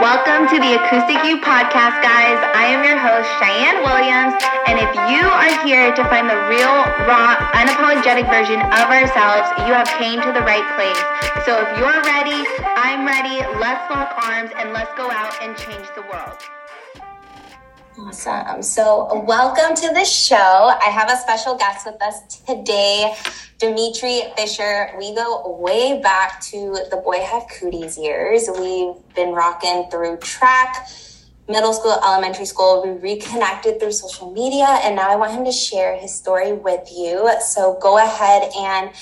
Welcome to the Acoustic You podcast, guys. I am your host, Cheyenne Williams, and if you are here to find the real, raw, unapologetic version of ourselves, you have came to the right place. So if you're ready, I'm ready. Let's lock arms and let's go out and change the world. Awesome. So, welcome to the show. I have a special guest with us today, Demetri Fisher. We go way back to the Boy Have Cooties years. We've been rocking through track, middle school, elementary school. We reconnected through social media, and now I want him to share his story with you. So, go ahead and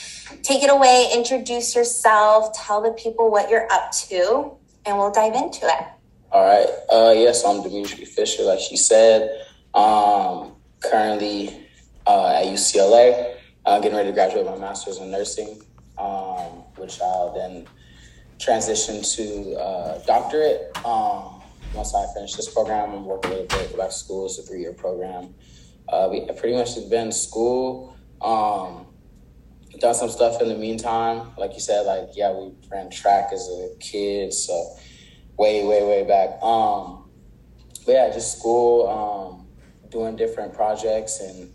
take it away, introduce yourself, tell the people what you're up to, and we'll dive into it. All right. Uh, yes, I'm Demetri Fisher, like she said. Um, currently uh, at UCLA, uh, getting ready to graduate my master's in nursing, um, which I'll then transition to uh, doctorate. Um, once I finish this program, I'm working a little bit, back to school. It's a three year program. Uh, we pretty much have been in school. Um, done some stuff in the meantime. Like you said, like, yeah, we ran track as a kid. So, way, way, way back. Um, but yeah, just school, um, doing different projects and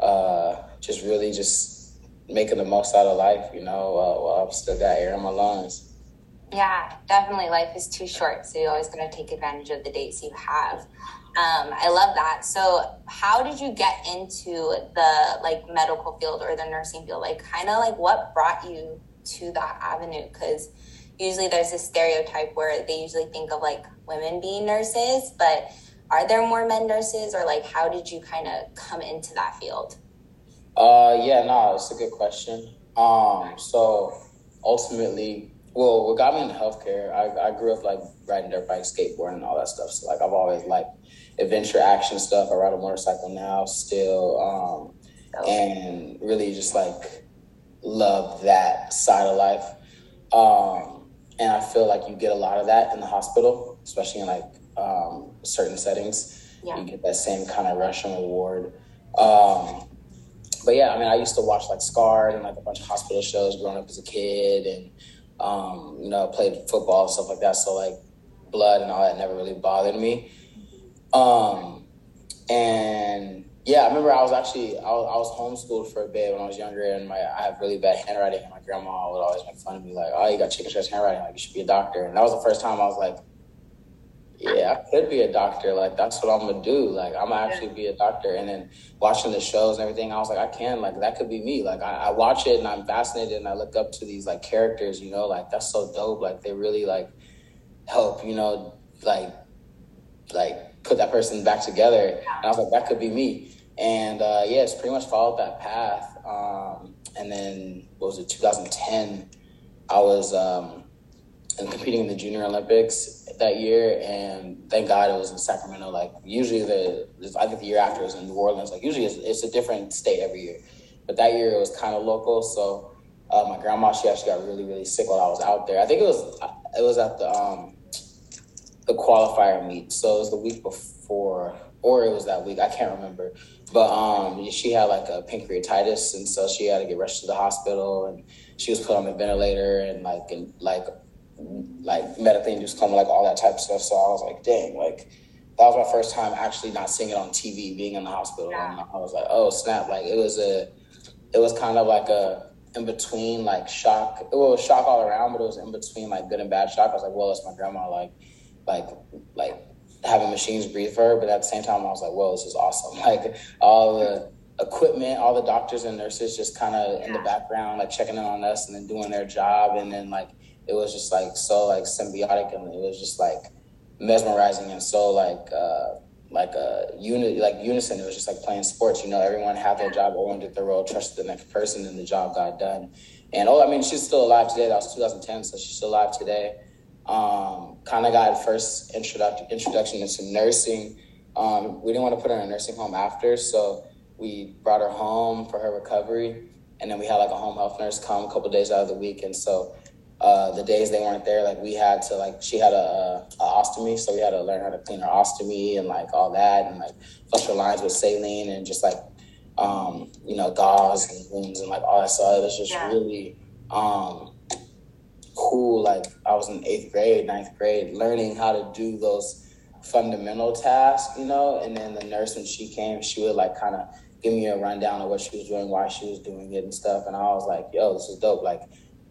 uh, just really just making the most out of life, you know, uh, while I've still got air in my lungs. Yeah, definitely. Life is too short, so you always to take advantage of the dates you have. Um, I love that. So, how did you get into the like medical field or the nursing field? Like, kind of like what brought you to that avenue? Because usually there's this stereotype where they usually think of like women being nurses, but are there more men nurses or like how did you kind of come into that field? Uh, yeah, no, it's a good question. Um, so ultimately, well, what got me into healthcare, I, I grew up like riding dirt bike, skateboarding, and all that stuff. So like I've always liked adventure action stuff. I ride a motorcycle now still, um, and really just like love that side of life. Um, and I feel like you get a lot of that in the hospital, especially in like um, certain settings. Yeah. You get that same kind of rush and reward. Um, but yeah, I mean, I used to watch like Scarred and like a bunch of hospital shows growing up as a kid, and um, you know, played football and stuff like that. So like blood and all that never really bothered me. Um, and yeah, I remember I was actually I was, I was homeschooled for a bit when I was younger, and my I have really bad handwriting. And my grandma would always make fun of me, like, "Oh, you got chicken scratch handwriting. Like, you should be a doctor." And that was the first time I was like, "Yeah, I could be a doctor. Like, that's what I'm gonna do. Like, I'm gonna actually be a doctor." And then watching the shows and everything, I was like, "I can. Like, that could be me. Like, I, I watch it and I'm fascinated, and I look up to these like characters. You know, like that's so dope. Like, they really like help. You know, like, like put that person back together." And I was like, "That could be me." And uh, yeah, it's pretty much followed that path. Um, and then what was it, 2010? I was um, competing in the Junior Olympics that year, and thank God it was in Sacramento. Like usually the, I think the year after was in New Orleans. Like usually it's, it's, a different state every year, but that year it was kind of local. So uh, my grandma she actually got really really sick while I was out there. I think it was it was at the um, the qualifier meet, so it was the week before or it was that week. I can't remember. But um, she had like a pancreatitis, and so she had to get rushed to the hospital, and she was put on the ventilator, and like and like like medically induced coma, like all that type of stuff. So I was like, dang, like that was my first time actually not seeing it on TV, being in the hospital, yeah. and I was like, oh snap! Like it was a, it was kind of like a in between like shock. It was shock all around, but it was in between like good and bad shock. I was like, well, it's my grandma, like, like, like having machines breathe for her, but at the same time, I was like, whoa, this is awesome. Like all the equipment, all the doctors and nurses just kind of yeah. in the background, like checking in on us and then doing their job. And then like, it was just like so like symbiotic and it was just like mesmerizing and so like, uh, like a unit, like unison. It was just like playing sports. You know, everyone had their job, everyone did their role, trusted the next person, and the job got done. And oh, I mean, she's still alive today. That was 2010, so she's still alive today. Um, kind of got first introduction introduction into nursing. Um, we didn't want to put her in a nursing home after, so we brought her home for her recovery, and then we had like a home health nurse come a couple days out of the week, and so. Uh, the days they weren't there, like we had to like she had a, a, ostomy, so we had to learn how to clean her ostomy and like all that, and like flush her lines with saline and just like um, you know gauze and wounds and like all that stuff. It was just yeah. really um, cool. Like I was in eighth grade, ninth grade, learning how to do those fundamental tasks, you know. And then the nurse, when she came, she would like kind of give me a rundown of what she was doing, why she was doing it, and stuff. And I was like, "Yo, this is dope!" Like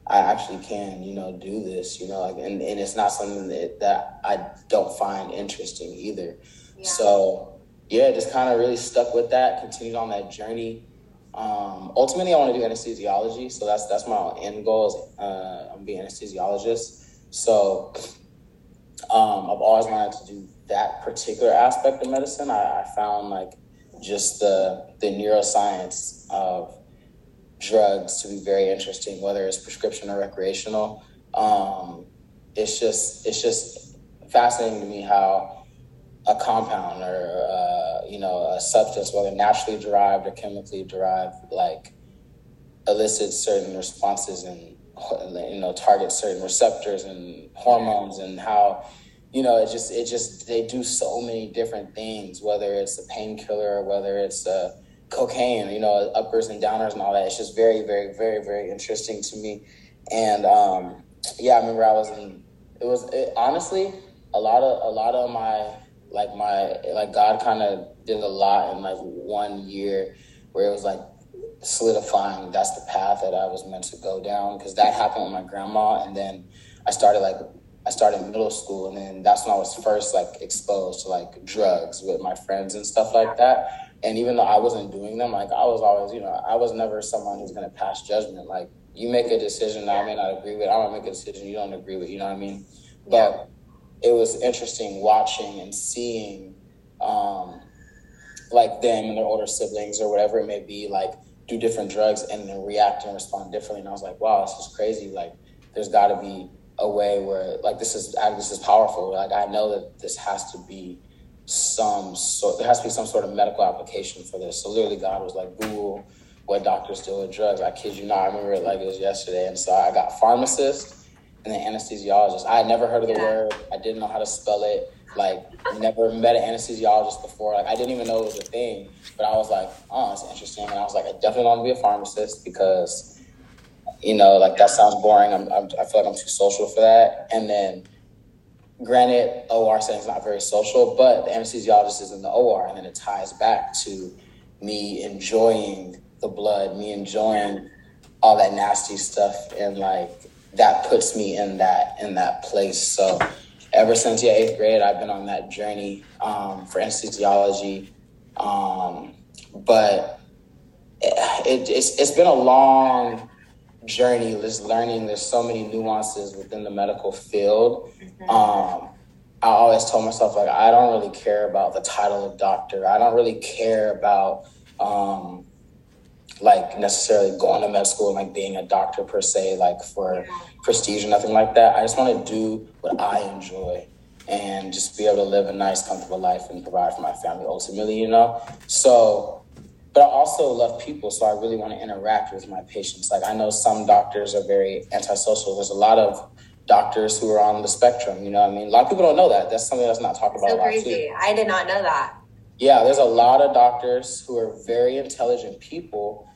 I actually can, you know, do this, you know, like, and, and it's not something that, that I don't find interesting either. Yeah. So, yeah, just kind of really stuck with that, continued on that journey. Um, ultimately, I want to do anesthesiology, so that's that's my end goal. Is, uh, I'm being anesthesiologist. So, um, I've always wanted to do that particular aspect of medicine. I, I found like just the the neuroscience of drugs to be very interesting, whether it's prescription or recreational. Um, it's just it's just fascinating to me how a compound or uh, you know a substance, whether naturally derived or chemically derived, like elicits certain responses and you know targets certain receptors and hormones and how you know it just it just they do so many different things whether it's a painkiller or whether it's a cocaine, you know, uppers and downers and all that. It's just very, very, very, very interesting to me. And um, yeah, I remember I was in. It was it, honestly a lot of a lot of my like my like God kind of did a lot in like one year where it was like solidifying that's the path that I was meant to go down because that happened with my grandma and then I started like I started middle school and then that's when I was first like exposed to like drugs with my friends and stuff like that and even though I wasn't doing them, like I was always, you know, I was never someone who's gonna pass judgment. Like you make a decision that I may not agree with, I don't make a decision you don't agree with, you know what I mean? But it was interesting watching and seeing um, like them and their older siblings or whatever it may be, like do different drugs and then react and respond differently. And I was like, wow, this is crazy. Like there's gotta be a way where like this is this is powerful. Like I know that this has to be some sort there has to be some sort of medical application for this. So literally God was like, Google what doctors do with drugs. I kid you not, I remember it like it was yesterday. And so I got pharmacist and then anesthesiologist. I had never heard of the yeah. word. I didn't know how to spell it. Like never met an anesthesiologist before. Like I didn't even know it was a thing. But I was like, oh, it's interesting. And I was like, I definitely want to be a pharmacist because, you know, like that sounds boring. I'm, I'm I feel like I'm too social for that. And then Granted, OR setting is not very social, but the anesthesiologist is in the OR, and then it ties back to me enjoying the blood, me enjoying all that nasty stuff, and like that puts me in that in that place. So ever since yeah eighth grade, I've been on that journey um, for anesthesiology, um, but it, it's it's been a long journey just learning there's so many nuances within the medical field mm-hmm. um, i always told myself like i don't really care about the title of doctor i don't really care about um, like necessarily going to med school and like being a doctor per se like for prestige or nothing like that i just want to do what i enjoy and just be able to live a nice comfortable life and provide for my family ultimately you know so but I also love people, so I really want to interact with my patients. Like I know some doctors are very antisocial. There's a lot of doctors who are on the spectrum. You know, I mean, a lot of people don't know that. That's something that's not talked about. So crazy! I did not know that. Yeah, there's a lot of doctors who are very intelligent people,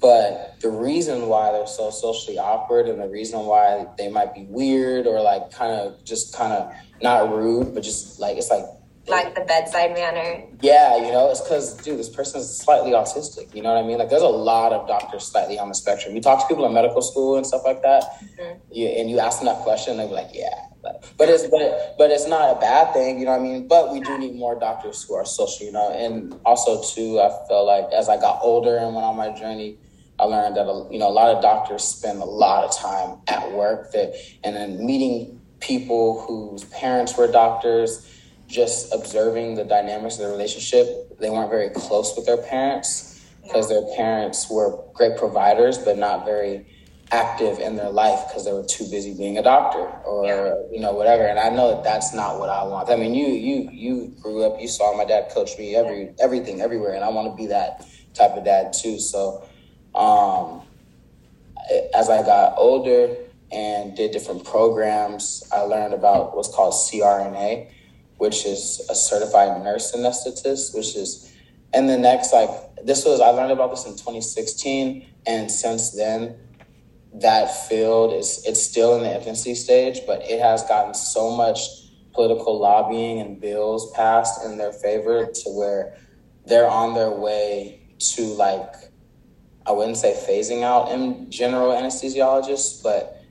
but the reason why they're so socially awkward and the reason why they might be weird or like kind of just kind of not rude, but just like it's like like the bedside manner. Yeah, you know, it's because, dude, this person is slightly autistic. You know what I mean? Like, there's a lot of doctors slightly on the spectrum. You talk to people in medical school and stuff like that, mm-hmm. you, and you ask them that question, they're like, yeah. But, it's but but it's not a bad thing, you know what I mean. But we do need more doctors who are social, you know. And also too, I felt like as I got older and went on my journey, I learned that you know a lot of doctors spend a lot of time at work that, and then meeting people whose parents were doctors just observing the dynamics of the relationship, they weren't very close with their parents because their parents were great providers, but not very active in their life because they were too busy being a doctor or yeah. you know whatever. And I know that that's not what I want. I mean, you you you grew up, you saw my dad coach me every everything everywhere, and I want to be that type of dad too. So, um, as I got older and did different programs, I learned about what's called CRNA which is a certified nurse anesthetist, which is, and the next, like, this was, I learned about this in 2016. And since then, that field is it's still in the infancy stage, but it has gotten so much political lobbying and bills passed in their favor to where they're on their way to like I wouldn't say phasing out in general anesthesiologists, but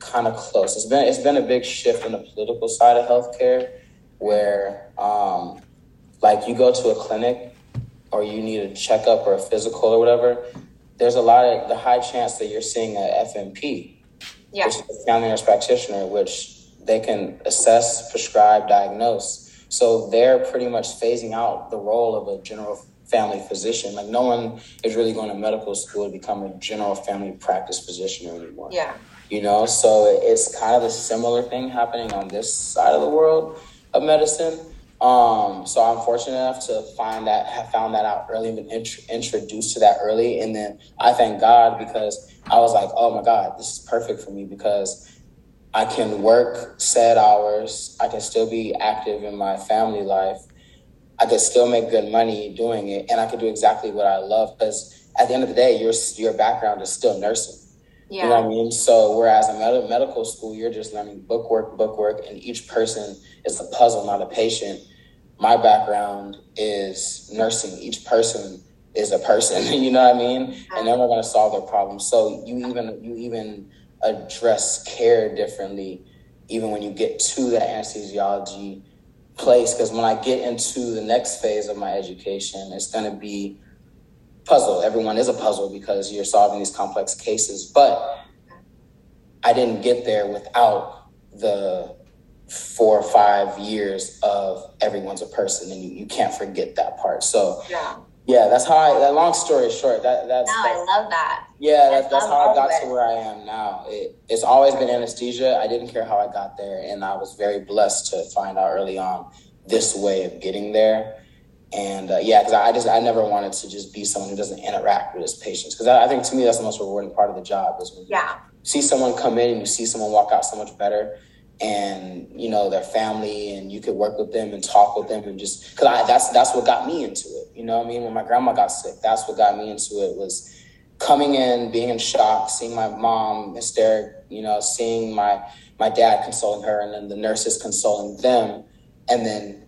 kind of close. It's been it's been a big shift in the political side of healthcare, where um, like you go to a clinic or you need a checkup or a physical or whatever. There's a lot of the high chance that you're seeing a FNP, Yeah. which is a family nurse practitioner, which they can assess, prescribe, diagnose. So they're pretty much phasing out the role of a general family physician. Like no one is really going to medical school to become a general family practice physician anymore. Yeah. You know, so it's kind of a similar thing happening on this side of the world of medicine. Um, so I'm fortunate enough to find that, have found that out early, been int- introduced to that early. And then I thank God because I was like, oh my God, this is perfect for me because I can work set hours. I can still be active in my family life. I can still make good money doing it, and I can do exactly what I love. Because at the end of the day, your your background is still nursing. Yeah. You know what I mean? So whereas in med- medical school, you're just learning bookwork, bookwork, and each person is a puzzle, not a patient. My background is nursing. Each person is a person. You know what I mean? And then we're gonna solve their problems. So you even you even address care differently, even when you get to that anesthesiology place. Because when I get into the next phase of my education, it's gonna be puzzle. Everyone is a puzzle because you're solving these complex cases. But I didn't get there without the four or five years of everyone's a person, and you, you can't forget that part. So Yeah. yeah, that's how I. That long story short, that that's, No, that's I love that. yeah, I that's, how I got of to where I am now. It, it's always been anesthesia. I didn't care how I got there, and I was very blessed to find out early on this way of getting there. And uh, yeah, because I just I never wanted to just be someone who doesn't interact with his patients. Because I, I think to me that's the most rewarding part of the job is when you Yeah. see someone come in and you see someone walk out so much better and you know their family and you could work with them and talk with them and just because I that's that's what got me into it you know what I mean when my grandma got sick that's what got me into it was coming in being in shock seeing my mom hysteric you know seeing my my dad consoling her and then the nurses consoling them and then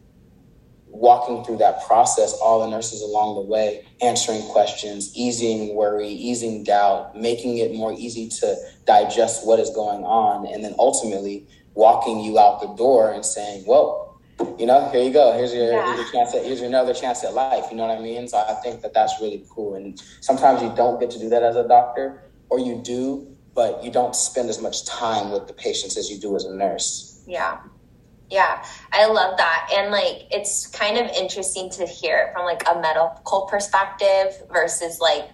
walking through that process, all the nurses along the way, answering questions, easing worry, easing doubt, making it more easy to digest what is going on, and then ultimately walking you out the door and saying, "Well, you know, here you go. Here's your, Yeah. here's your chance. At, here's your another chance at life." You know what I mean? So I think that that's really cool. And sometimes you don't get to do that as a doctor, or you do, but you don't spend as much time with the patients as you do as a nurse. Yeah. Yeah, I love that. And like it's kind of interesting to hear it from like a medical perspective versus like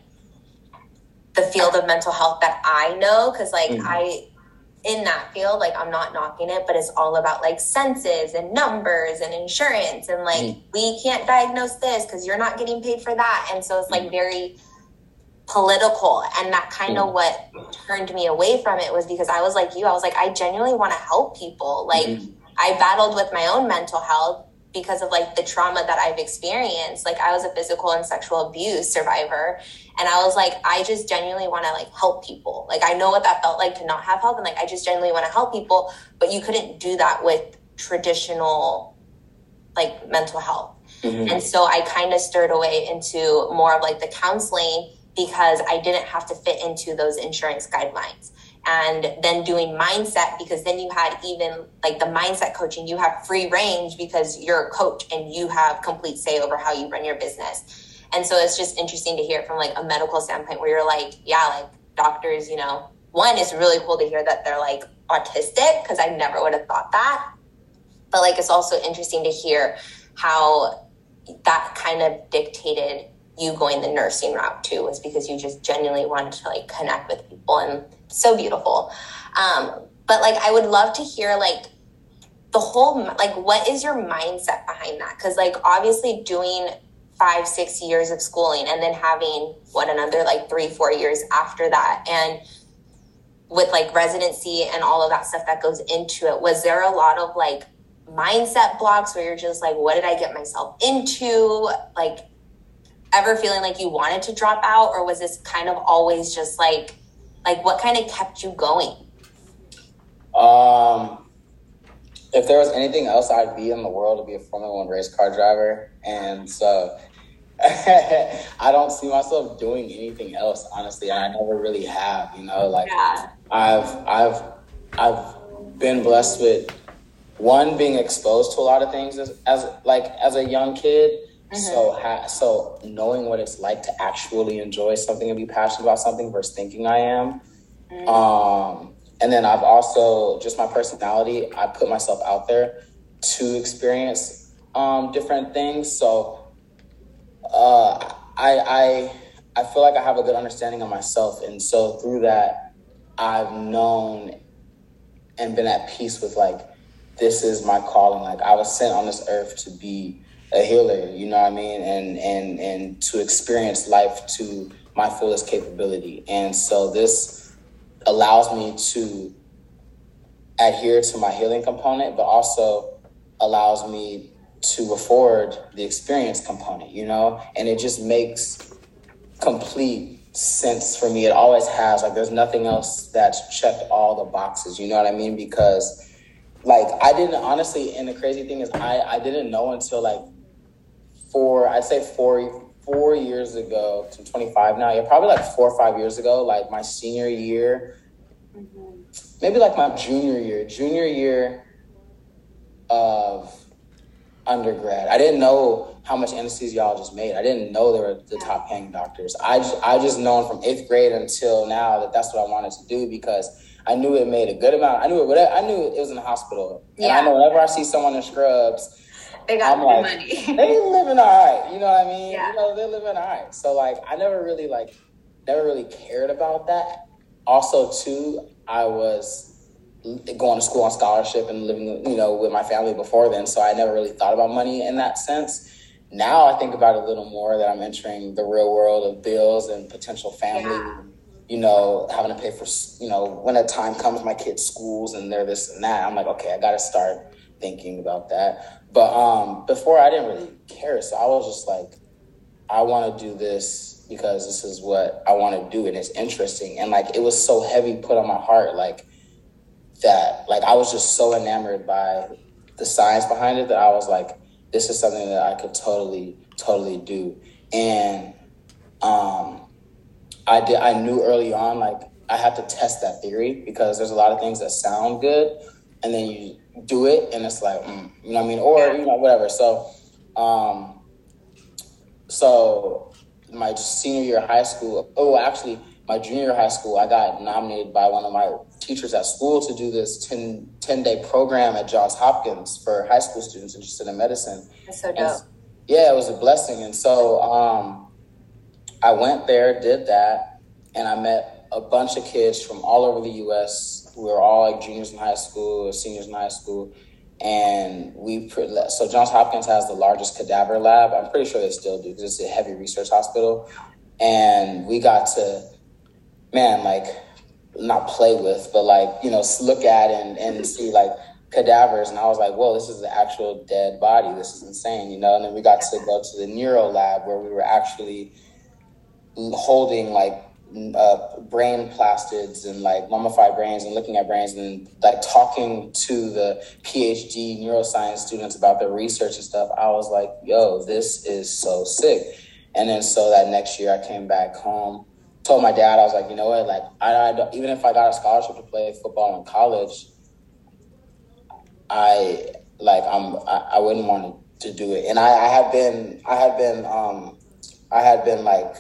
the field of mental health that I know cuz like Mhm. I in that field like I'm not knocking it, but it's all about like senses and numbers and insurance and like Mhm. we can't diagnose this cuz you're not getting paid for that. And so it's like very political and that kind of Mhm. what turned me away from it was because I was like you I was like I genuinely want to help people like Mhm. I battled with my own mental health because of like the trauma that I've experienced. Like I was a physical and sexual abuse survivor. And I was like, I just genuinely want to like help people. Like I know what that felt like to not have help. And like I just genuinely want to help people. But you couldn't do that with traditional like mental health. Mhm. And so I kind of stirred away into more of like the counseling because I didn't have to fit into those insurance guidelines. And then doing mindset because then you had even like the mindset coaching, you have free range because you're a coach and you have complete say over how you run your business. And so it's just interesting to hear it from like a medical standpoint where you're like, yeah, like doctors, you know, one is really cool to hear that they're like autistic because I never would have thought that. But like it's also interesting to hear how that kind of dictated you going the nursing route too was because you just genuinely wanted to like connect with people and so beautiful. Um but like i would love to hear like the whole like what is your mindset behind that? Because like obviously doing five six years of schooling and then having what another like three four years after that and with like residency and all of that stuff that goes into it was there a lot of like mindset blocks where you're just like what did i get myself into? Like ever feeling like you wanted to drop out or was this kind of always just like Like, what kind of kept you going? Um, if there was anything else I'd be in the world, to be a Formula One race car driver. And so I don't see myself doing anything else, honestly. I never really have, you know, like yeah. I've, I've, I've been blessed with one being exposed to a lot of things as, as like as a young kid. Mm-hmm. So, ha- so knowing what it's like to actually enjoy something and be passionate about something versus thinking I am. Mm-hmm. Um, and then I've also just my personality. I put myself out there to experience um, different things. So uh, I, I I feel like I have a good understanding of myself, and so through that, I've known and been at peace with like this is my calling. Like I was sent on this earth to be a healer. You know what I mean? And and and to experience life to my fullest capability. And so this allows me to adhere to my healing component, but also allows me to afford the experience component, you know? And it just makes complete sense for me. It always has. Like, there's nothing else that's checked all the boxes, you know what I mean? Because, like, I didn't honestly, and the crazy thing is, I, I didn't know until like four, I'd say four, four years ago to 25 now. Yeah, probably like four or five years ago, like my senior year, mm-hmm. maybe like my junior year, junior year of undergrad. I didn't know how much anesthesiologists made. I didn't know they were the top paying doctors. I just, I just known from eighth grade until now that that's what I wanted to do because I knew it made a good amount. I knew it. I knew it was in the hospital. And yeah. I know whenever I see someone in scrubs they got like, money. they living all right. You know what I mean? Yeah. You know, they're living all right. So like I never really like never really cared about that. Also too, I was going to school on scholarship and living, you know, with my family before then. So I never really thought about money in that sense. Now I think about it a little more that I'm entering the real world of bills and potential family. Yeah. You know, having to pay for, you know, when a time comes, my kids' schools and they're this and that. I'm like, okay, I got to start thinking about that. But um, before I didn't really care, so I was just like, I want to do this because this is what I want to do and it's interesting. And like it was so heavy put on my heart, like that. Like I was just so enamored by the science behind it that I was like, this is something that I could totally, totally do. And um, I did. I knew early on, like I had to test that theory because there's a lot of things that sound good, and then you do it and it's like mm, you know what I mean? Or you know whatever. So um so my senior year of high school oh actually my junior high school I got nominated by one of my teachers at school to do this 10, 10 day program at Johns Hopkins for high school students interested in medicine. That's so dope. and, yeah it was a blessing. And so um I went there did that and I met a bunch of kids from all over the US we were all like juniors in high school, seniors in high school, and we so Johns Hopkins has the largest cadaver lab. I'm pretty sure they still do because it's a heavy research hospital, and we got to, man, like not play with, but like you know look at and and see like cadavers and I was like, whoa, this is the actual dead body. This is insane, you know? And then we got to go to the neuro lab where we were actually holding like uh, brain plastids and like mummified brains and looking at brains and like talking to the PhD neuroscience students about their research and stuff, I was like, yo, this is so sick. And then so that next year I came back home, told my dad, I was like, you know what, like I, I even if I got a scholarship to play football in college, I like I'm I, I wouldn't want to do it. And I, I have been I have been um I had been like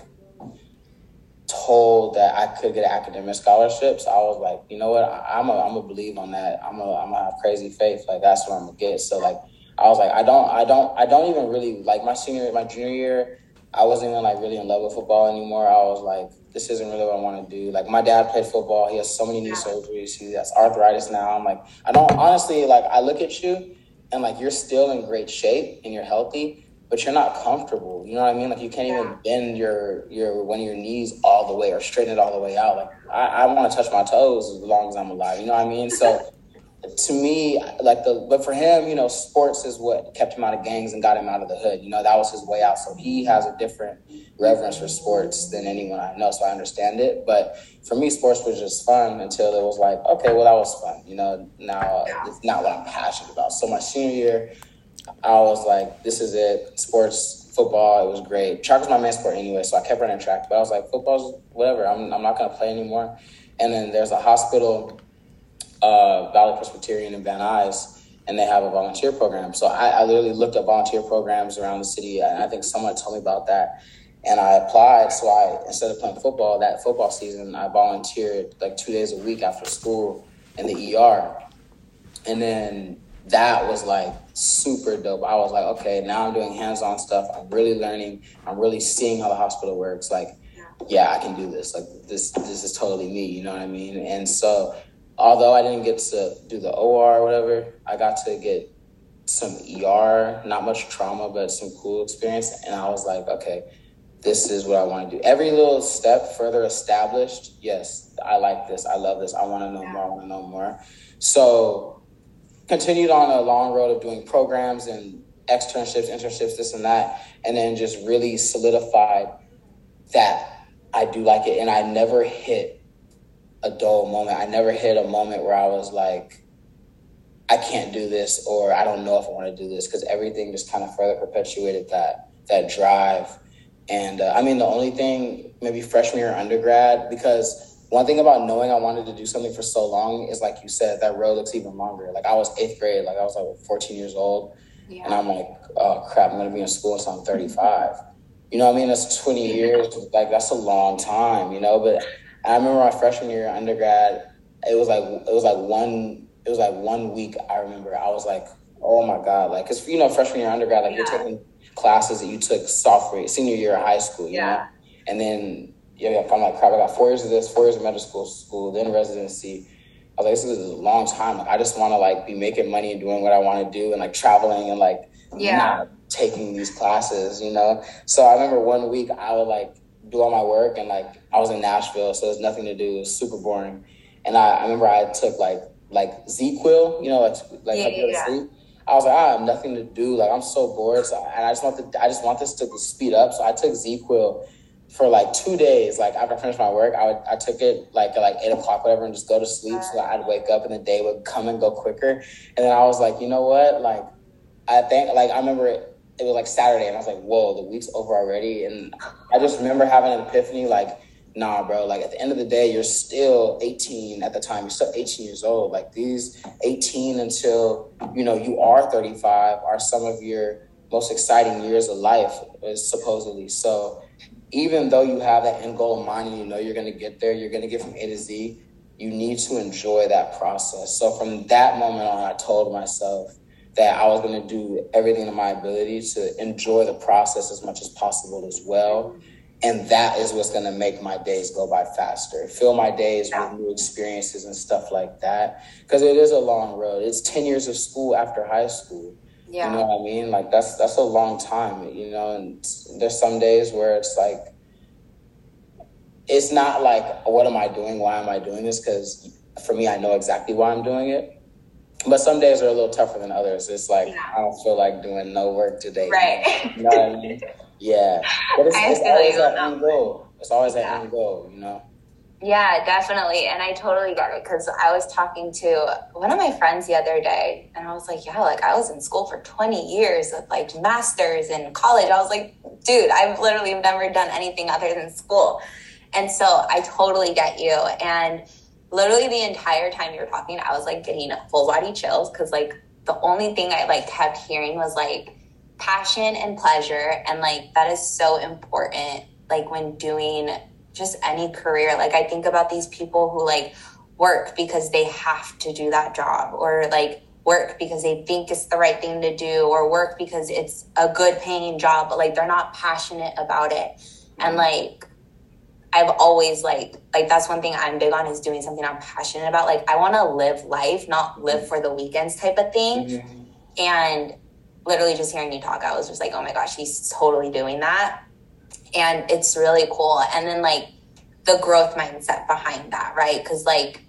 told that I could get an academic scholarship. So I was like, you know what, I, am a I'm a believe on that. I'm a I'm gonna have crazy faith. Like that's what I'm gonna get. So like I was like, I don't I don't I don't even really like my senior my junior year. I wasn't even like really in love with football anymore. I was like, this isn't really what I want to do. Like my dad played football. He has so many knee surgeries. He has arthritis now. I'm like, I don't honestly like. I look at you, and like you're still in great shape and you're healthy but you're not comfortable. You know what I mean? Like you can't even bend your your one of your knees all the way or straighten it all the way out. Like I, I want to touch my toes as long as I'm alive. You know what I mean? So to me, like the, but for him, you know, sports is what kept him out of gangs and got him out of the hood. You know, that was his way out. So he has a different reverence for sports than anyone I know. So I understand it. But for me, sports was just fun until it was like, okay, well, that was fun. You know, now it's not what I'm passionate about. So my senior year, I was like, this is it. Sports, football, it was great. Track was my main sport anyway, so I kept running track. But I was like, football's whatever. I'm, I'm not going to play anymore. And then there's a hospital uh, Valley Presbyterian in Van Nuys, and they have a volunteer program. So I, I literally looked at volunteer programs around the city, and I think someone told me about that. And I applied. So I instead of playing football that football season, I volunteered like two days a week after school in the ER. And then that was like super dope. I was like, okay, now I'm doing hands-on stuff. I'm really learning. I'm really seeing how the hospital works. Like, yeah, I can do this. Like this, this is totally me. You know what I mean? And so although I didn't get to do the OR or whatever, I got to get some ER, not much trauma, but some cool experience. And I was like, okay, this is what I want to do. Every little step further established, yes, I like this. I love this. I want to know more. I want to know more. So continued on a long road of doing programs and externships, internships, this and that, and then just really solidified that I do like it. And I never hit a dull moment. I never hit a moment where I was like, I can't do this or I don't know if I want to do this because everything just kind of further perpetuated that that drive. And uh, I mean, the only thing maybe freshman year undergrad because one thing about knowing I wanted to do something for so long is like you said, that road looks even longer. Like I was eighth grade, like I was like 14 years old, yeah. and I'm like, oh crap, I'm gonna be in school until I'm 35. You know what I mean? That's 20 years. Like that's a long time, you know. But I remember my freshman year undergrad. It was like it was like one it was like one week. I remember I was like, oh my god, like because you know freshman year undergrad, like yeah. you're taking classes that you took sophomore senior year of high school, you yeah. know, and then yeah, I'm like crap. I got four years of this, four years of medical school, school, then residency. I was like, this is a long time. Like, I just want to like be making money and doing what I want to do and like traveling and like yeah. not taking these classes, you know. So I remember one week I would like do all my work and like I was in Nashville, so there's nothing to do. It was super boring. And I, I remember I took like like ZzzQuil, you know, like like yeah, yeah. sleep. I was like, I have nothing to do. Like I'm so bored, so and I just want to, I just want this to speed up. So I took ZzzQuil for like two days. Like after I finished my work, I would I took it like at like eight o'clock, whatever, and just go to sleep. So I'd wake up and the day would come and go quicker. And then I was like, you know what? Like I think like I remember it it was like Saturday, and I was like, "Whoa, the week's over already." And I just remember having an epiphany, like, "Nah, bro. Like at the end of the day, you're still 18 at the time. You're still 18 years old. Like these 18 until you know you are 35 are some of your most exciting years of life, supposedly. So even though you have that end goal in mind and you know you're going to get there, you're going to get from A to Z. You need to enjoy that process. So from that moment on, I told myself that I was going to do everything in my ability to enjoy the process as much as possible as well. And that is what's going to make my days go by faster. Fill my days with new experiences and stuff like that. Because it is a long road. It's 10 years of school after high school. Yeah. You know what I mean? Like that's that's a long time, you know, and there's some days where it's like it's not like what am I doing? Why am I doing this? Because for me, I know exactly why I'm doing it but some days are a little tougher than others. It's like yeah. I don't feel like doing no work today. Right. You know what I mean? Yeah. But it's, it's always that end goal. It's always yeah. end goal, you know? Yeah, definitely. And I totally get it because I was talking to one of my friends the other day and I was like, yeah, like I was in school for 20 years with like masters in college. I was like, dude, I've literally never done anything other than school. And so I totally get you. And literally the entire time you were talking, I was like getting full body chills because like the only thing I like kept hearing was like passion and pleasure. And like that is so important, like when doing just any career. Like I think about these people who like work because they have to do that job or like work because they think it's the right thing to do or work because it's a good paying job, but like they're not passionate about it. And like I've always like like that's one thing I'm big on is doing something I'm passionate about. Like I want to live life, not live for the weekends type of thing. Mm-hmm. And literally just hearing you talk, I was just like, oh my gosh, he's totally doing that. And it's really cool. And then like the growth mindset behind that, right? Because like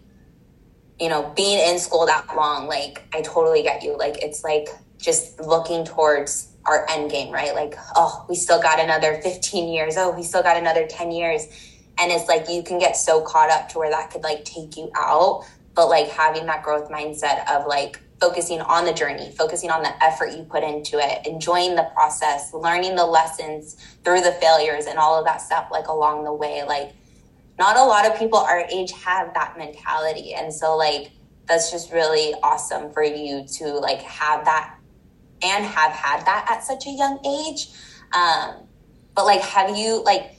you know, being in school that long, like I totally get you. Like it's like just looking towards our end game, right? Like, oh, we still got another 15 years. Oh, we still got another 10 years. And it's like you can get so caught up to where that could like take you out. But like having that growth mindset of like focusing on the journey, focusing on the effort you put into it, enjoying the process, learning the lessons through the failures and all of that stuff like along the way. Like not a lot of people our age have that mentality. And so like that's just really awesome for you to like have that and have had that at such a young age. Um, but like, have you like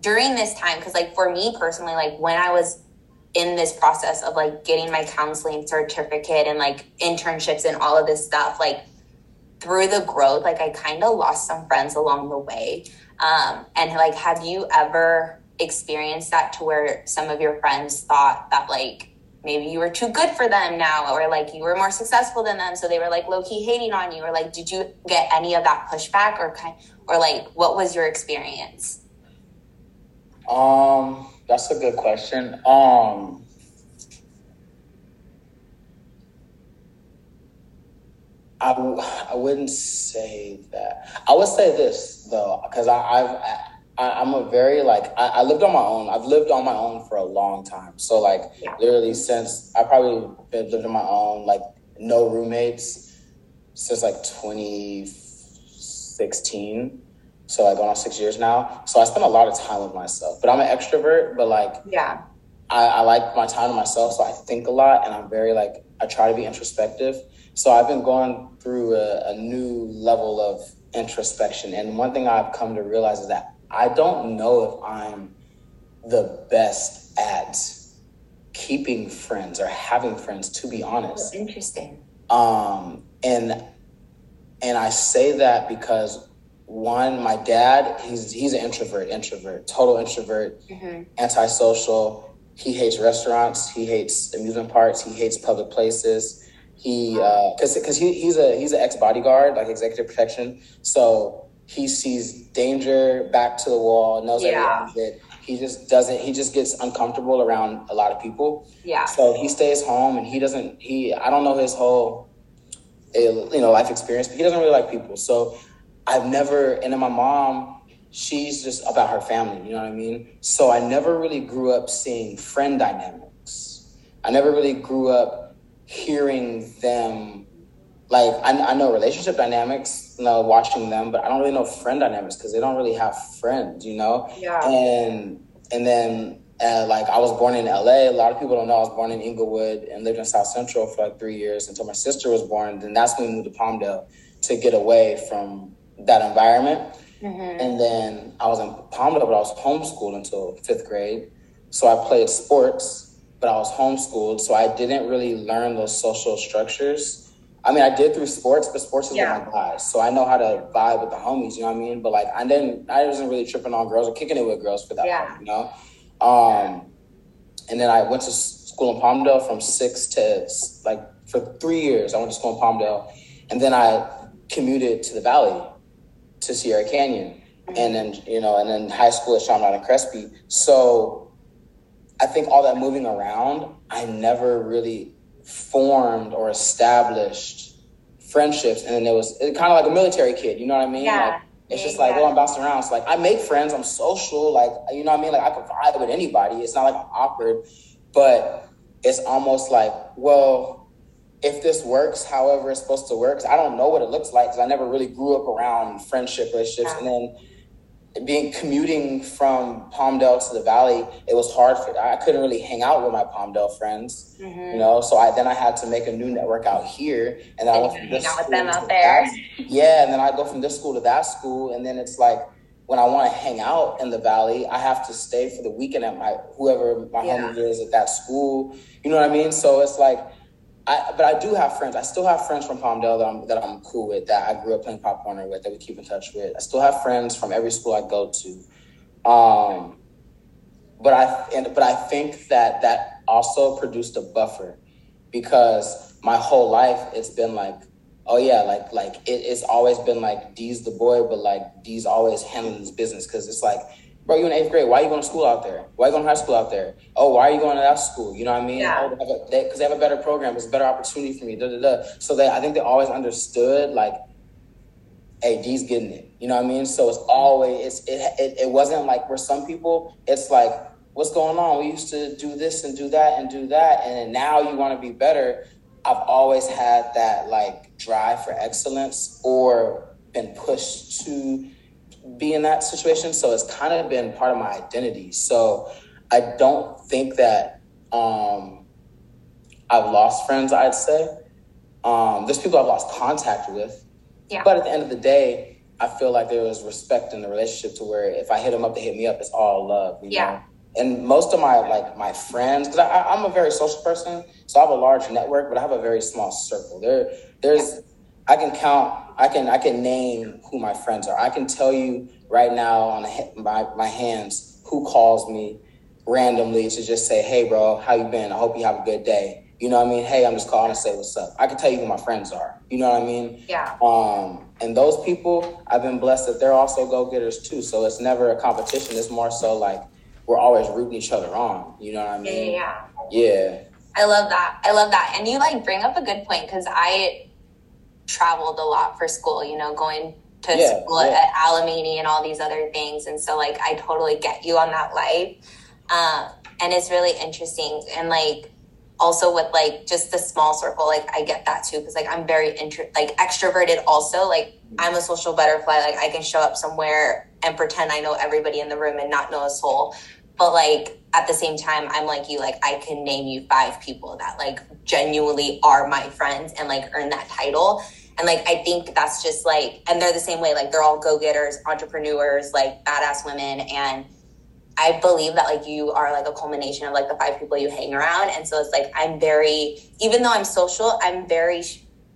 during this time? Because like for me personally, like when I was in this process of like getting my counseling certificate and like internships and all of this stuff, like through the growth, like I kind of lost some friends along the way. Um, and like, have you ever experienced that to where some of your friends thought that like maybe you were too good for them now or like you were more successful than them so they were like low-key hating on you or like did you get any of that pushback or kind or like what was your experience um that's a good question um I, I wouldn't say that. I would say this though, because I've I, am a very like I, I, lived on my own. I've lived on my own for a long time. So like yeah. literally since I probably been lived on my own, like no roommates since like 2016. So like going on six years now. So I spend a lot of time with myself. But I'm an extrovert, but like yeah. I, I like my time to myself. So I think a lot and I'm very like I try to be introspective. So I've been going through a, a new level of introspection. And one thing I've come to realize is that I don't know if I'm the best at keeping friends or having friends, to be honest. Interesting. Um, and and I say that because one, my dad, he's he's an introvert, introvert, total introvert, mm-hmm. antisocial. He hates restaurants. He hates amusement parks. He hates public places. He because uh, because he, he's a he's an ex bodyguard, like executive protection. So he sees danger back to the wall, knows yeah. everything He just doesn't. He just gets uncomfortable around a lot of people. Yeah. So he stays home, and he doesn't. He I don't know his whole, eh, you know, life experience, but he doesn't really like people. So I've never. And then my mom, she's just about her family. You know what I mean? So I never really grew up seeing friend dynamics. I never really grew up hearing them like I, I know relationship dynamics, you know, watching them, but I don't really know friend dynamics because they don't really have friends, you know. Yeah. And and then uh, like I was born in LA. A lot of people don't know I was born in Inglewood and lived in South Central for like three years until my sister was born. Then that's when we moved to Palmdale to get away from that environment. Mm-hmm. And then I was in Palmdale, but I was homeschooled until fifth grade. So I played sports, but I was homeschooled, so I didn't really learn those social structures I mean, I did through sports, but sports is yeah. my guys. So I know how to vibe with the homies, you know what I mean? But like, I didn't, I wasn't really tripping on girls or kicking it with girls for that, yeah. Part, you know? Um, and then I went to school in Palmdale from six to like for three years. I went to school in Palmdale, and then I commuted to the Valley, to Sierra Canyon, and then you know, and then high school at Chaminade and Crespi. So I think all that moving around, I never really formed or established friendships, and then it was it kind of like a military kid. You know what I mean? Yeah. Like, it's just like, yeah. oh, I'm bouncing around. So like, I make friends. I'm social. Like, you know what I mean? Like, I can vibe with anybody. It's not like I'm awkward, but it's almost like, well, if this works, however it's supposed to work, I don't know what it looks like because I never really grew up around friendship relationships, and then being commuting from Palmdale to the Valley, it was hard for I couldn't really hang out with my Palmdale friends, mm-hmm. you know. So I then I had to make a new network out here, and then and I went from this school out there. That, yeah, and then I go from this school to that school, and then it's like when I want to hang out in the Valley, I have to stay for the weekend at my whoever my yeah. home is at that school. You know what I mean? So it's like I, but I do have friends. I still have friends from Palmdale that I'm that I'm cool with, that I grew up playing Pop Warner with, that we keep in touch with. I still have friends from every school I go to. Um, but I and but I think that that also produced a buffer because my whole life it's been like, oh yeah, like like it, it's always been like D's the boy, but like D's always handling his business because it's like bro, you in eighth grade. Why are you going to school out there? Why are you going to high school out there? Oh, why are you going to that school? You know what I mean? Yeah. Because oh, they, they, have a better program. It's a better opportunity for me. Da, da, da. So they, I think they always understood like, hey, D's getting it. You know what I mean? So it's always it's it, it, it wasn't like for some people, it's like, what's going on? We used to do this and do that and do that, and now you want to be better. I've always had that like drive for excellence or been pushed to be in that situation. So it's kind of been part of my identity. So I don't think that um, I've lost friends, I'd say. Um, there's people I've lost contact with. Yeah. But at the end of the day, I feel like there was respect in the relationship to where if I hit them up, they hit me up. It's all love. You yeah. Know? And most of my like my friends, because I'm a very social person, so I have a large network, but I have a very small circle. There, there's, I can count I can I can name who my friends are. I can tell you right now on my my hands who calls me randomly to just say, "Hey, bro, how you been? I hope you have a good day." You know what I mean? Hey, I'm just calling to say what's up. I can tell you who my friends are. You know what I mean? Yeah. Um, and those people, I've been blessed that they're also go getters too. So it's never a competition. It's more so like we're always rooting each other on. You know what I mean? Yeah. Yeah. I love that. I love that. And you like bring up a good point because I traveled a lot for school, you know, going to yeah, school yeah. at Alemany and all these other things. And so, like, I totally get you on that life. Um, and it's really interesting. And, like, also with like just the small circle, like I get that too because like I'm very intro like extroverted also. Like I'm a social butterfly. Like I can show up somewhere and pretend I know everybody in the room and not know a soul. But like at the same time, I'm like you, like I can name you five people that like genuinely are my friends and like earn that title. And like I think that's just like, and they're the same way. Like they're all go getters, entrepreneurs, like badass women, and I believe that like you are like a culmination of like the five people you hang around. And so it's like I'm very, even though I'm social, I'm very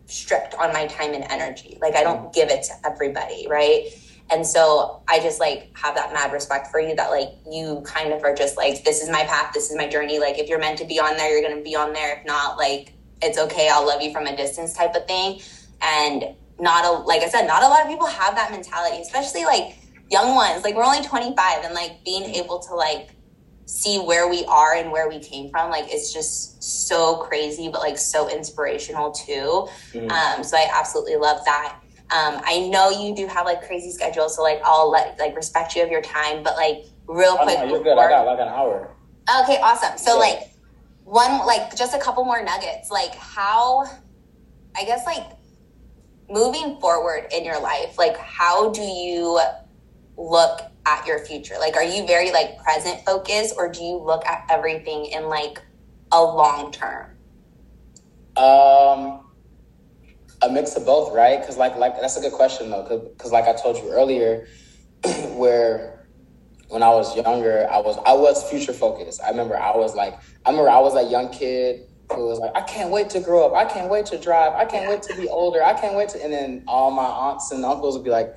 strict on my time and energy. Like I don't give it to everybody, right? And so I just like have that mad respect for you that like you kind of are just like, this is my path, this is my journey. Like if you're meant to be on there, you're gonna be on there. If not, like it's okay, I'll love you from a distance type of thing. And not a like I said, not a lot of people have that mentality, especially like young ones. Like we're only 25 and like being able to like see where we are and where we came from like it's just so crazy but like so inspirational too mm-hmm. um so i absolutely love that um, I know you do have like crazy schedules, so like I'll let like respect you of your time, but like real quick. Oh, no, you're good. I got like an hour. Okay, awesome. So yeah. like one like just a couple more nuggets. Like how I guess like moving forward in your life, like how do you look at your future? Like are you very like present focused or do you look at everything in like a long term? Um a mix of both, right? Because like like that's a good question though, because like I told you earlier, where when I was younger, I was I was future focused. I remember I was like I remember I was a young kid who was like, I can't wait to grow up. I can't wait to drive. I can't wait to be older. I can't wait to. And then all my aunts and uncles would be like,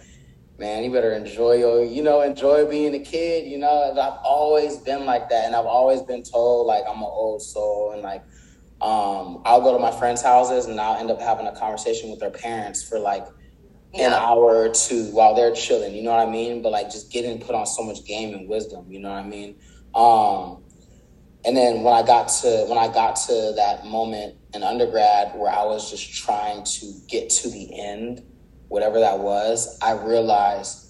man, you better enjoy your, you know, enjoy being a kid. You know, I've always been like that, and I've always been told like I'm an old soul and like um, I'll go to my friends' houses and I'll end up having a conversation with their parents for like yeah. an hour or two while they're chilling. You know what I mean? But like just getting put on so much game and wisdom. You know what I mean? Um, and then when I got to when I got to that moment in undergrad where I was just trying to get to the end, whatever that was, I realized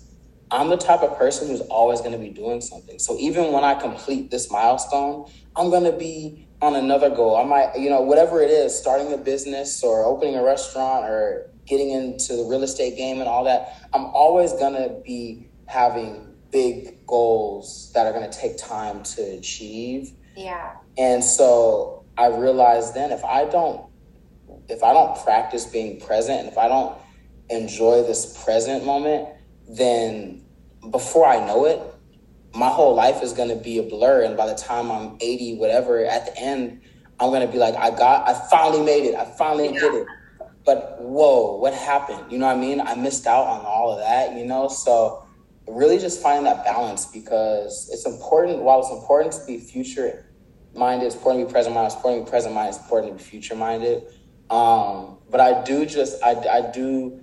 I'm the type of person who's always going to be doing something. So even when I complete this milestone, I'm going to be on another goal. I might, you know, whatever it is, starting a business or opening a restaurant or getting into the real estate game and all that. I'm always going to be having big goals that are going to take time to achieve. Yeah. And so I realized then if I don't if I don't practice being present and if I don't enjoy this present moment, then before I know it, my whole life is going to be a blur and by the time i'm 80 whatever at the end i'm going to be like i got i finally made it i finally yeah. did it. But whoa what happened? You know what i mean? I missed out on all of that you know? So really just finding that balance because it's important while it's important to be future minded it's important to be present minded it's important to be present minded it's important to be future minded um, but i do just I, I do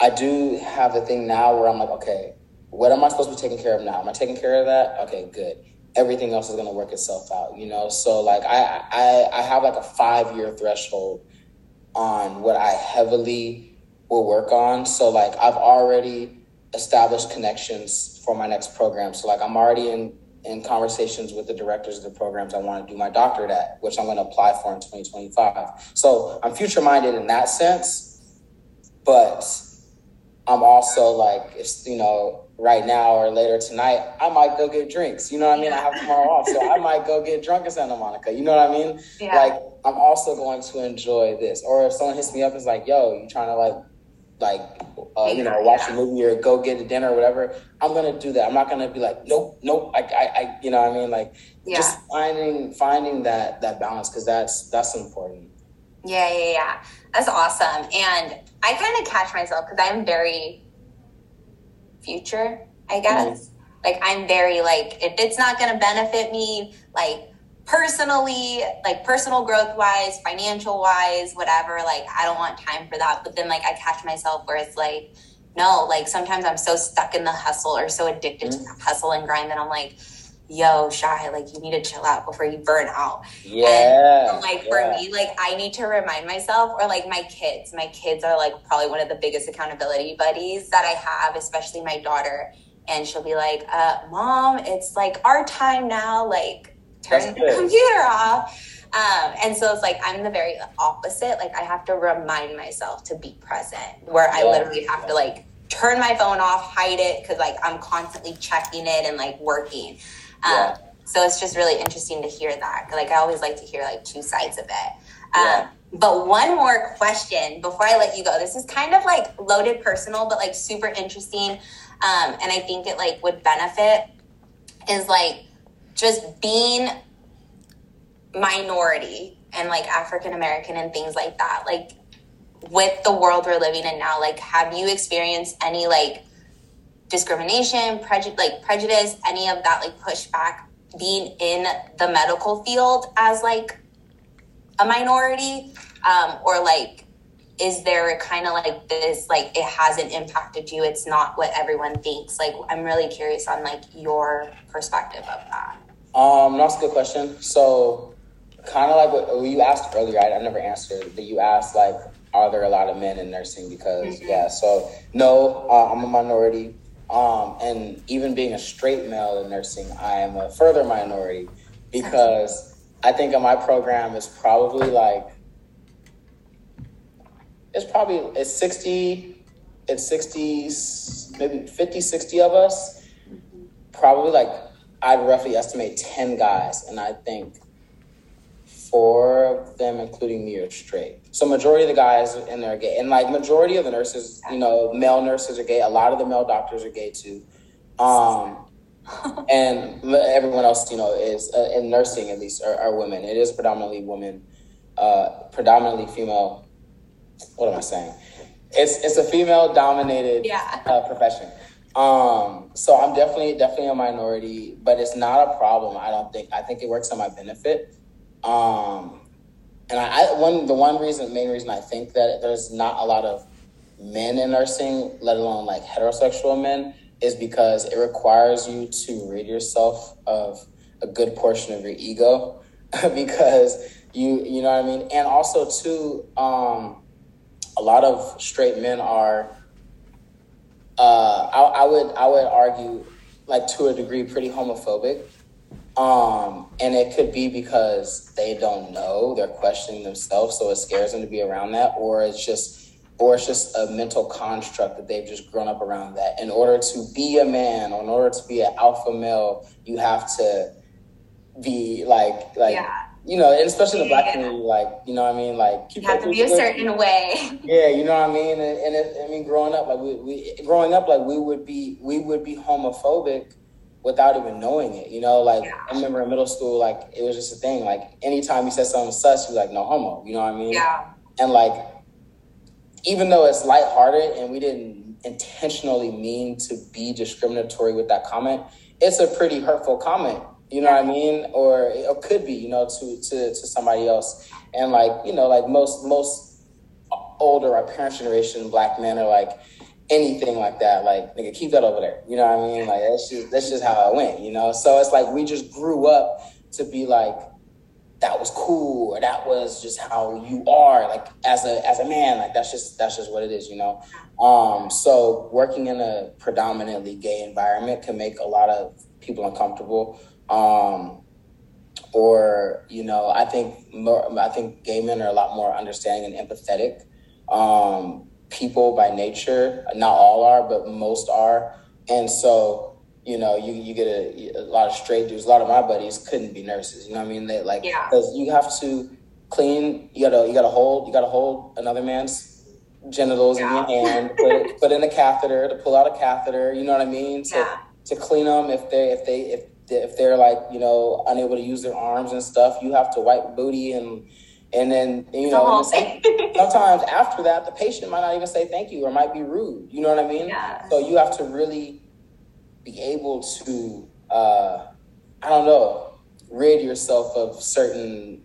i do have the thing now where i'm like okay what am I supposed to be taking care of now? Am I taking care of that? Okay, good. Everything else is gonna work itself out, you know. So like I I I have like a five year threshold on what I heavily will work on. So like I've already established connections for my next program. So like I'm already in in conversations with the directors of the programs I want to do my doctorate at, which I'm going to apply for in 2025. So I'm future minded in that sense, but I'm also like, it's, you know, right now or later tonight, I might go get drinks. You know what I mean? I have tomorrow off. So I might go get drunk in Santa Monica. You know what I mean? Yeah. Like, I'm also going to enjoy this. Or if someone hits me up and is like, yo, you trying to like, like, uh, you know, watch a movie or go get a dinner or whatever, I'm gonna do that. I'm not gonna be like, nope, nope. I, I, I you know what I mean? Like, Yeah. just finding finding that that balance because that's that's important. Yeah, yeah, yeah. That's awesome. And I kind of catch myself because I'm very future, I guess. Like, I'm very, like, if it's not going to benefit me, like, personally, like, personal growth wise, financial wise, whatever, like, I don't want time for that. But then, like, I catch myself where it's like, no, like, sometimes I'm so stuck in the hustle or so addicted to Mhm. that hustle and grind that I'm like, yo, Shy, like, you need to chill out before you burn out. Yeah. And, like yeah. for me, like I need to remind myself, or like my kids. My kids are like probably one of the biggest accountability buddies that I have, especially my daughter. And she'll be like, uh, "Mom, it's like our time now. Like turn the computer off." Um, and so it's like I'm the very opposite. Like I have to remind myself to be present, where I Yeah. literally have to like turn my phone off, hide it, because like I'm constantly checking it and like working. Um, So it's just really interesting to hear that. Like I always like to hear like two sides of it. Yeah. Um, but one more question before I let you go. This is kind of like loaded personal, but like super interesting. Um, and I think it like would benefit is like just being minority and like African American and things like that. Like with the world we're living in now, like have you experienced any like discrimination, prejudice, like prejudice, any of that like pushback being in the medical field as like a minority, um, or like is there kind of like this like it hasn't impacted you? It's not what everyone thinks. Like I'm really curious on like your perspective of that. Um, that's a good question. So, kind of like what you asked earlier, I, I never answered. That you asked like, are there a lot of men in nursing? Because Mhm. yeah, so no, uh, I'm a minority. Um, and even being a straight male in nursing, I am a further minority because I think in my program is probably like it's probably it's 60 it's 60 maybe 50 60 of us. Probably like i'd roughly estimate 10 guys. And i think four of them including me are straight. So majority of the guys in there are gay. And like majority of the nurses you know male nurses are gay. A lot of the male doctors are gay too. Um and everyone else you know is uh, in nursing at least are, are women. It is predominantly women uh predominantly female. What am i saying? It's it's a female dominated Yeah. uh, profession. Um so i'm definitely definitely a minority but it's not a problem i don't think. I think it works on my benefit um and I, I one the one reason main reason i think that there's not a lot of men in nursing let alone like heterosexual men is because it requires you to rid yourself of a good portion of your ego. Because you you know what i mean? And also too um a lot of straight men are uh I, I would i would argue like to a degree pretty homophobic um and it could be because they don't know they're questioning themselves so it scares them to be around that or it's just or it's just a mental construct that they've just grown up around that in order to be a man or in order to be an alpha male you have to be like like yeah. you know and especially in the black Yeah. community like you know what i mean like You have to be a certain way. yeah, you know what I mean, and, and it, I mean, growing up, like we, we, growing up, like we would be, we would be homophobic without even knowing it. You know, like Yeah. I remember in middle school, like it was just a thing. Like anytime you said something sus, you like no homo. You know what I mean? Yeah. And like, even though it's lighthearted and we didn't intentionally mean to be discriminatory with that comment, it's a pretty hurtful comment. You know what I mean? Or it could be, you know, to to to somebody else. And like, you know, like most most older, our parents' generation, black men are like, anything like that. Like, nigga, keep that over there. You know what I mean? Like that's just that's just how it went, you know? So it's like we just grew up to be like, that was cool or that was just how you are like as a as a man like that's just that's just what it is you know um so working in a predominantly gay environment can make a lot of people uncomfortable um or you know i think more i think gay men are a lot more understanding and empathetic um people by nature not all are but most are and so you know, you, you get a, a lot of straight dudes. A lot of my buddies couldn't be nurses. You know what I mean? They like because yeah. you have to clean. You gotta you gotta hold. You gotta hold another man's genitals yeah. in your hand. Put put in a catheter to pull out a catheter. You know what I mean? To yeah. to clean them if they if they if if they're like you know unable to use their arms and stuff. You have to wipe booty and. And then you know, sometimes after that, the patient might not even say thank you or might be rude. You know what I mean? Yeah. So you have to really be able to, uh, I don't know, rid yourself of certain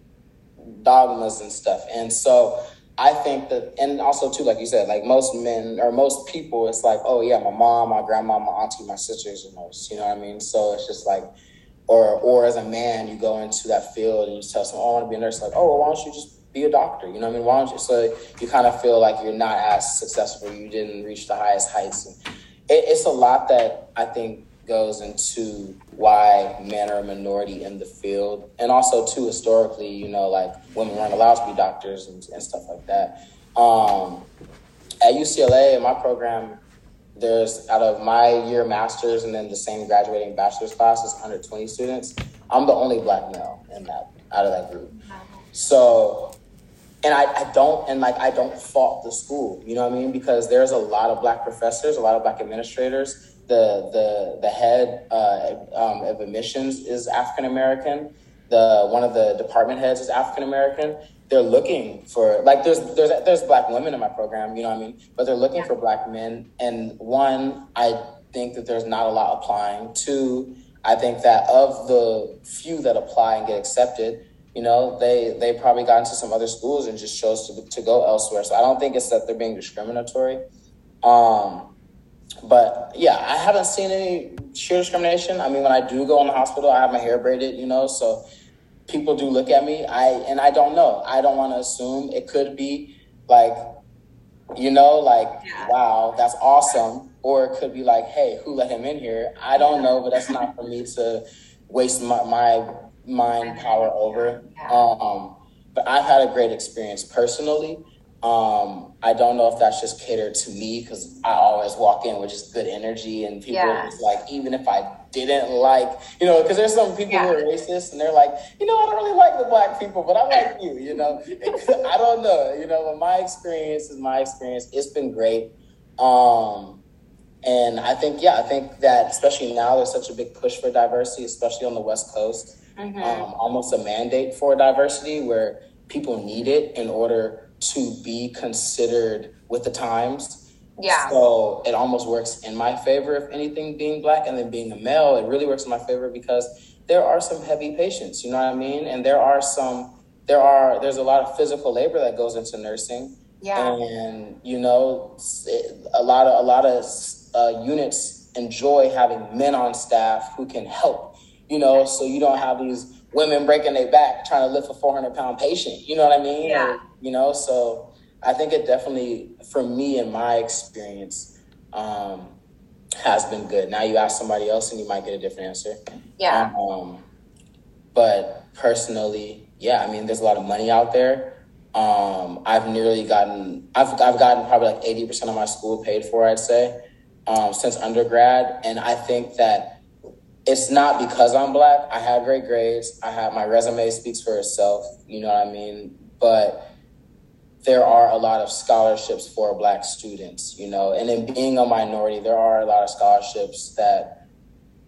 dogmas and stuff. And so I think that, and also too, like you said, like most men or most people, it's like, oh yeah, my mom, my grandma, my auntie, my sisters, and most. You know what I mean? So it's just like, or or as a man, you go into that field and you tell someone, oh, I want to be a nurse. Like, oh, well, why don't you just be a doctor? You know what I mean? Why don't you? So you kind of feel like you're not as successful. You didn't reach the highest heights. And, it, it's a lot that I think goes into why men are a minority in the field, and also too historically, you know, like women weren't allowed to be doctors and, and stuff like that. Um, at UCLA, in my program, there's out of my year masters and then the same graduating bachelor's class is 120 students. I'm the only black male in that out of that group. So and I, I don't and like I don't fault the school, you know what I mean? Because there's a lot of black professors, a lot of black administrators. The the the head uh, um, of admissions is African American. The one of the department heads is African American. They're looking for like there's there's there's black women in my program, you know what I mean? But they're looking for black men. And one, I think that there's not a lot applying. Two, I think that of the few that apply and get accepted, you know, they they probably got into some other schools and just chose to, to go elsewhere. So I don't think it's that they're being discriminatory. Um, but yeah, I haven't seen any sheer discrimination. I mean, when I do go in the hospital, I have my hair braided, you know, so people do look at me. I and I don't know. I don't want to assume it could be like, you know, like yeah. wow, that's awesome, or it could be like, hey, who let him in here? I don't know, but that's not for me to waste my, my mind power over. Um, but I've had a great experience personally. Um, I don't know if that's just catered to me because I always walk in with just good energy and people yeah. just like, even if I didn't like, you know, because there's some people yeah. who are racist and they're like, you know, I don't really like the black people, but I like you, you know. I don't know, you know, but my experience is my experience. It's been great. Um, and I think, yeah, I think that especially now there's such a big push for diversity, especially on the West Coast mm-hmm. um, almost a mandate for diversity where people need it in order to be considered with the times. Yeah. So it almost works in my favor, if anything, being black and then being a male, it really works in my favor because there are some heavy patients, you know what I mean? And there are some, there are, there's a lot of physical labor that goes into nursing. Yeah. And, you know, a lot of, a lot of uh, units enjoy having men on staff who can help you know, so you don't have these women breaking their back trying to lift a 400 pound patient. You know what I mean? Yeah. Or, you know, so I think it definitely, for me in my experience, um, has been good. Now you ask somebody else and you might get a different answer. Yeah. Um, but personally, yeah, I mean, there's a lot of money out there. Um, I've nearly gotten, I've, I've gotten probably like 80% of my school paid for, I'd say, um, since undergrad. And I think that it's not because I'm black. I have great grades. I have my resume speaks for itself. You know what I mean? But there are a lot of scholarships for black students, you know, and in being a minority, there are a lot of scholarships that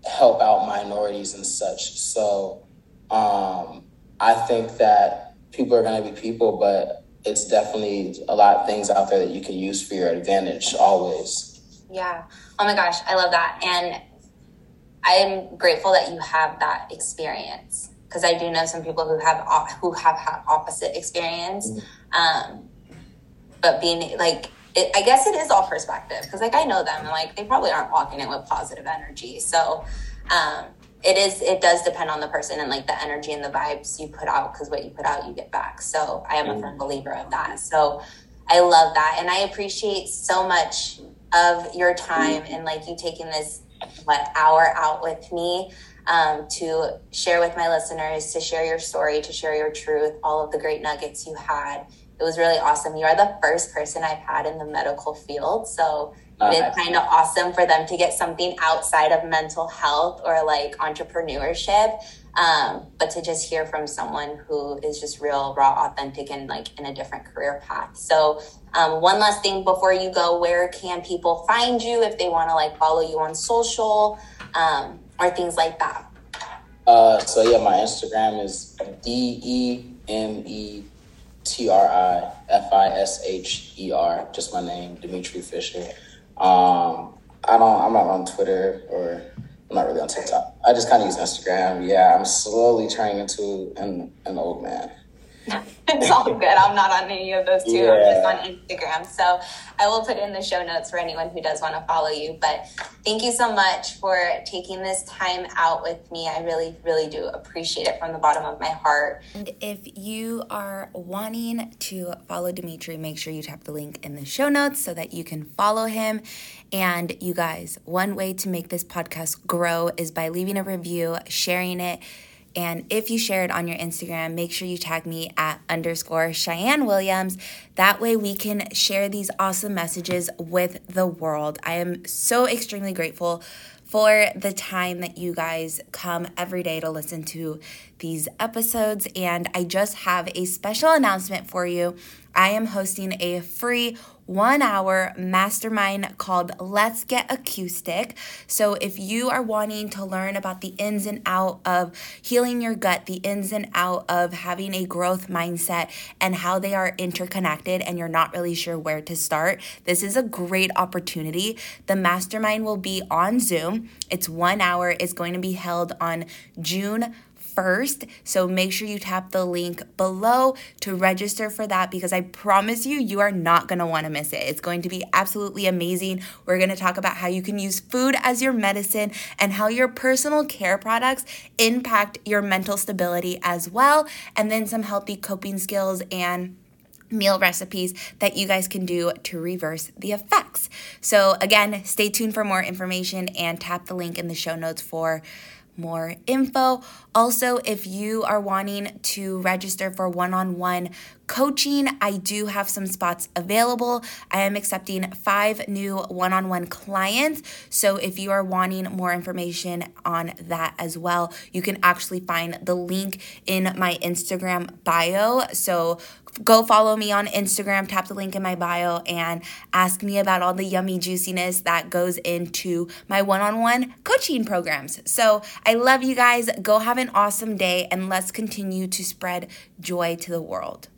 help out minorities and such. So um, I think that people are going to be people, but it's definitely a lot of things out there that you can use for your advantage always. Yeah. Oh my gosh, I love that. And I'm grateful that you have that experience because I do know some people who have who have had opposite experience. Mm-hmm. Um, but being like it, I guess it is all perspective because like I know them and like they probably aren't walking it with positive energy. So um, it is it does depend on the person and like the energy and the vibes you put out because what you put out you get back. So I am a firm believer of that. So I love that and I appreciate so much of your time and like you taking this what hour out with me um, to share with my listeners, to share your story, to share your truth, all of the great nuggets you had it was really awesome. You are the first person I've had in the medical field. So uh, it's kind of awesome for them to get something outside of mental health or like entrepreneurship. Um, but to just hear from someone who is just real, raw, authentic, and like in a different career path. So, um, one last thing before you go, where can people find you if they want to like follow you on social um, or things like that? Uh, so yeah, my Instagram is D E M E T R I F I S H E R, just my name, Demetri Fisher. Um, I don't, I'm not on Twitter or I'm not really on TikTok. I just kind of use Instagram. Yeah, I'm slowly turning into an, an old man. it's all good. I'm not on any of those two. Yeah. I'm just on Instagram. So I will put in the show notes for anyone who does want to follow you. But thank you so much for taking this time out with me. I really, really do appreciate it from the bottom of my heart. And if you are wanting to follow Demetri, make sure you tap the link in the show notes so that you can follow him. And you guys, one way to make this podcast grow is by leaving a review, sharing it and if you share it on your Instagram, make sure you tag me at underscore Cheyenne Williams. That way we can share these awesome messages with the world. I am so extremely grateful for the time that you guys come every day to listen to these episodes. And I just have a special announcement for you. I am hosting a free one hour mastermind called Let's Get Acoustic. So, if you are wanting to learn about the ins and out of healing your gut, the ins and out of having a growth mindset, and how they are interconnected, and you're not really sure where to start, this is a great opportunity. The mastermind will be on Zoom. It's one hour, it's going to be held on June first. So make sure you tap the link below to register for that because I promise you, you are not going to want to miss it. It's going to be absolutely amazing. We're going to talk about how you can use food as your medicine and how your personal care products impact your mental stability as well, and then some healthy coping skills and meal recipes that you guys can do to reverse the effects. So, again, stay tuned for more information and tap the link in the show notes for more info. Also, if you are wanting to register for one on one coaching, I do have some spots available. I am accepting five new one on one clients. So, if you are wanting more information on that as well, you can actually find the link in my Instagram bio. So, go follow me on Instagram, tap the link in my bio, and ask me about all the yummy juiciness that goes into my one on one coaching programs. So I love you guys. Go have an awesome day, and let's continue to spread joy to the world.